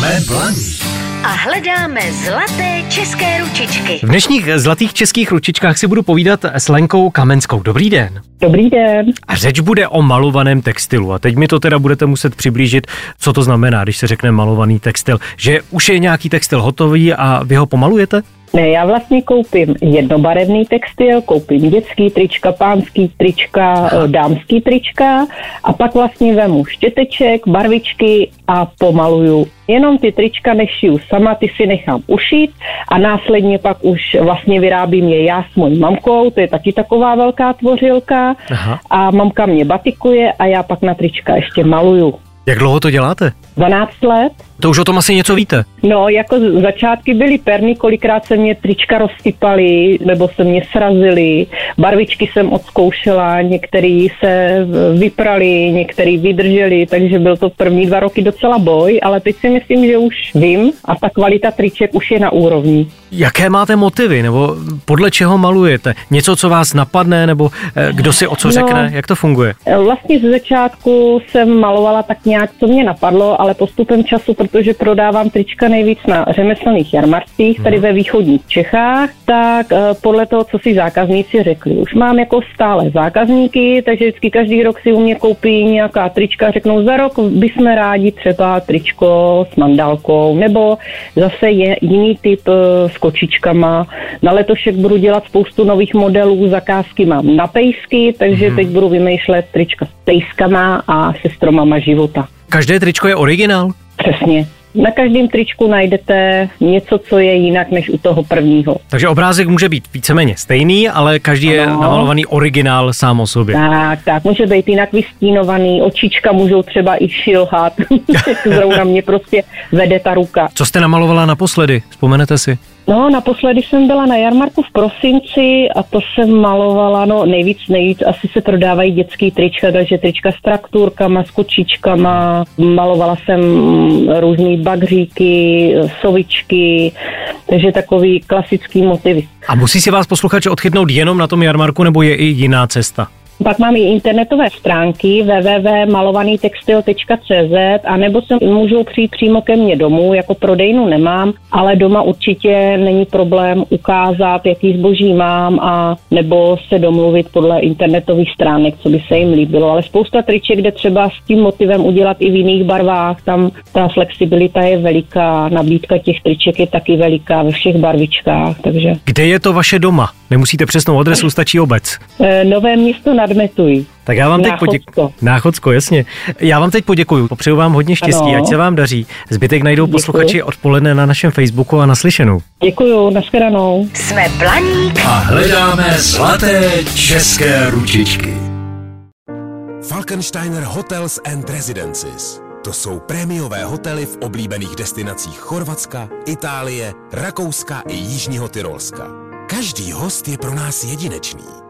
Jsme blaní a hledáme zlaté české ručičky. V dnešních zlatých českých ručičkách si budu povídat s Lenkou Kamenskou. Dobrý den. Dobrý den. A řeč bude o malovaném textilu. A teď mi to teda budete muset přiblížit, co to znamená, když se řekne malovaný textil. Že už je nějaký textil hotový a vy ho pomalujete? Ne, já vlastně koupím jednobarevný textil, koupím dětský trička, pánský trička, Aha. dámský trička a pak vlastně vemu štěteček, barvičky a pomaluju. Jenom ty trička nešiju sama, ty si nechám ušít a následně pak už vlastně vyrábím je já s mojí mamkou, to je taky taková velká tvořilka Aha. a mamka mě batikuje a já pak na trička ještě maluju. Jak dlouho to děláte? 12 let. To už o tom asi něco víte. No, jako začátky byly perny, kolikrát se mě trička rozsypaly, nebo se mě srazily. Barvičky jsem odzkoušela, některý se vyprali, některý vydrželi, takže byl to první dva roky docela boj, ale teď si myslím, že už vím a ta kvalita triček už je na úrovni. Jaké máte motivy, nebo podle čeho malujete? Něco, co vás napadne, nebo eh, kdo si o co no, řekne? Jak to funguje? Vlastně z začátku jsem malovala tak nějak, co mě napadlo, ale postupem času, protože prodávám trička nejvíc na řemeslných jarmarcích tady mhm. ve východních Čechách, tak eh, podle toho, co si zákazníci řekli. Už mám jako stále zákazníky, takže vždycky každý rok si u mě koupí nějaká trička, řeknou za rok bychom rádi třeba tričko s mandálkou, nebo zase je jiný typ eh, s kočičkama. Na letošek budu dělat spoustu nových modelů, zakázky mám na pejsky, takže hmm. teď budu vymýšlet trička s pejskama a se stromama života. Každé tričko je originál? Přesně. Na každém tričku najdete něco, co je jinak než u toho prvního. Takže obrázek může být víceméně stejný, ale každý ano. je namalovaný originál sám o sobě. Tak, tak, může být jinak vystínovaný, očička můžou třeba i šilhat. Zrovna mě prostě vede ta ruka. Co jste namalovala naposledy? Vzpomenete si? No, naposledy jsem byla na jarmarku v prosinci a to jsem malovala, no nejvíc, nejvíc asi se prodávají dětský trička, takže trička s trakturkama, s kočičkama, malovala jsem různý bagříky, sovičky, takže takový klasický motivy. A musí si vás posluchač odchytnout jenom na tom jarmarku, nebo je i jiná cesta? Pak mám i internetové stránky www.malovanýtextil.cz a nebo se můžou přijít přímo ke mně domů, jako prodejnu nemám, ale doma určitě není problém ukázat, jaký zboží mám a nebo se domluvit podle internetových stránek, co by se jim líbilo. Ale spousta triček, kde třeba s tím motivem udělat i v jiných barvách, tam ta flexibilita je veliká, nabídka těch triček je taky veliká ve všech barvičkách. Takže... Kde je to vaše doma? Nemusíte přesnou adresu, stačí obec. E, Nové město nad Metují. Tak já vám teď poděkuji. Náchodsko, jasně. Já vám teď poděkuji. Popřeju vám hodně štěstí, ano. ať se vám daří. Zbytek najdou Děkuju. posluchači odpoledne na našem Facebooku a naslyšenou. Děkuju, nashledanou. Jsme Blaník a hledáme zlaté české ručičky. Falkensteiner Hotels and Residences. To jsou prémiové hotely v oblíbených destinacích Chorvatska, Itálie, Rakouska i Jižního Tyrolska. Každý host je pro nás jedinečný.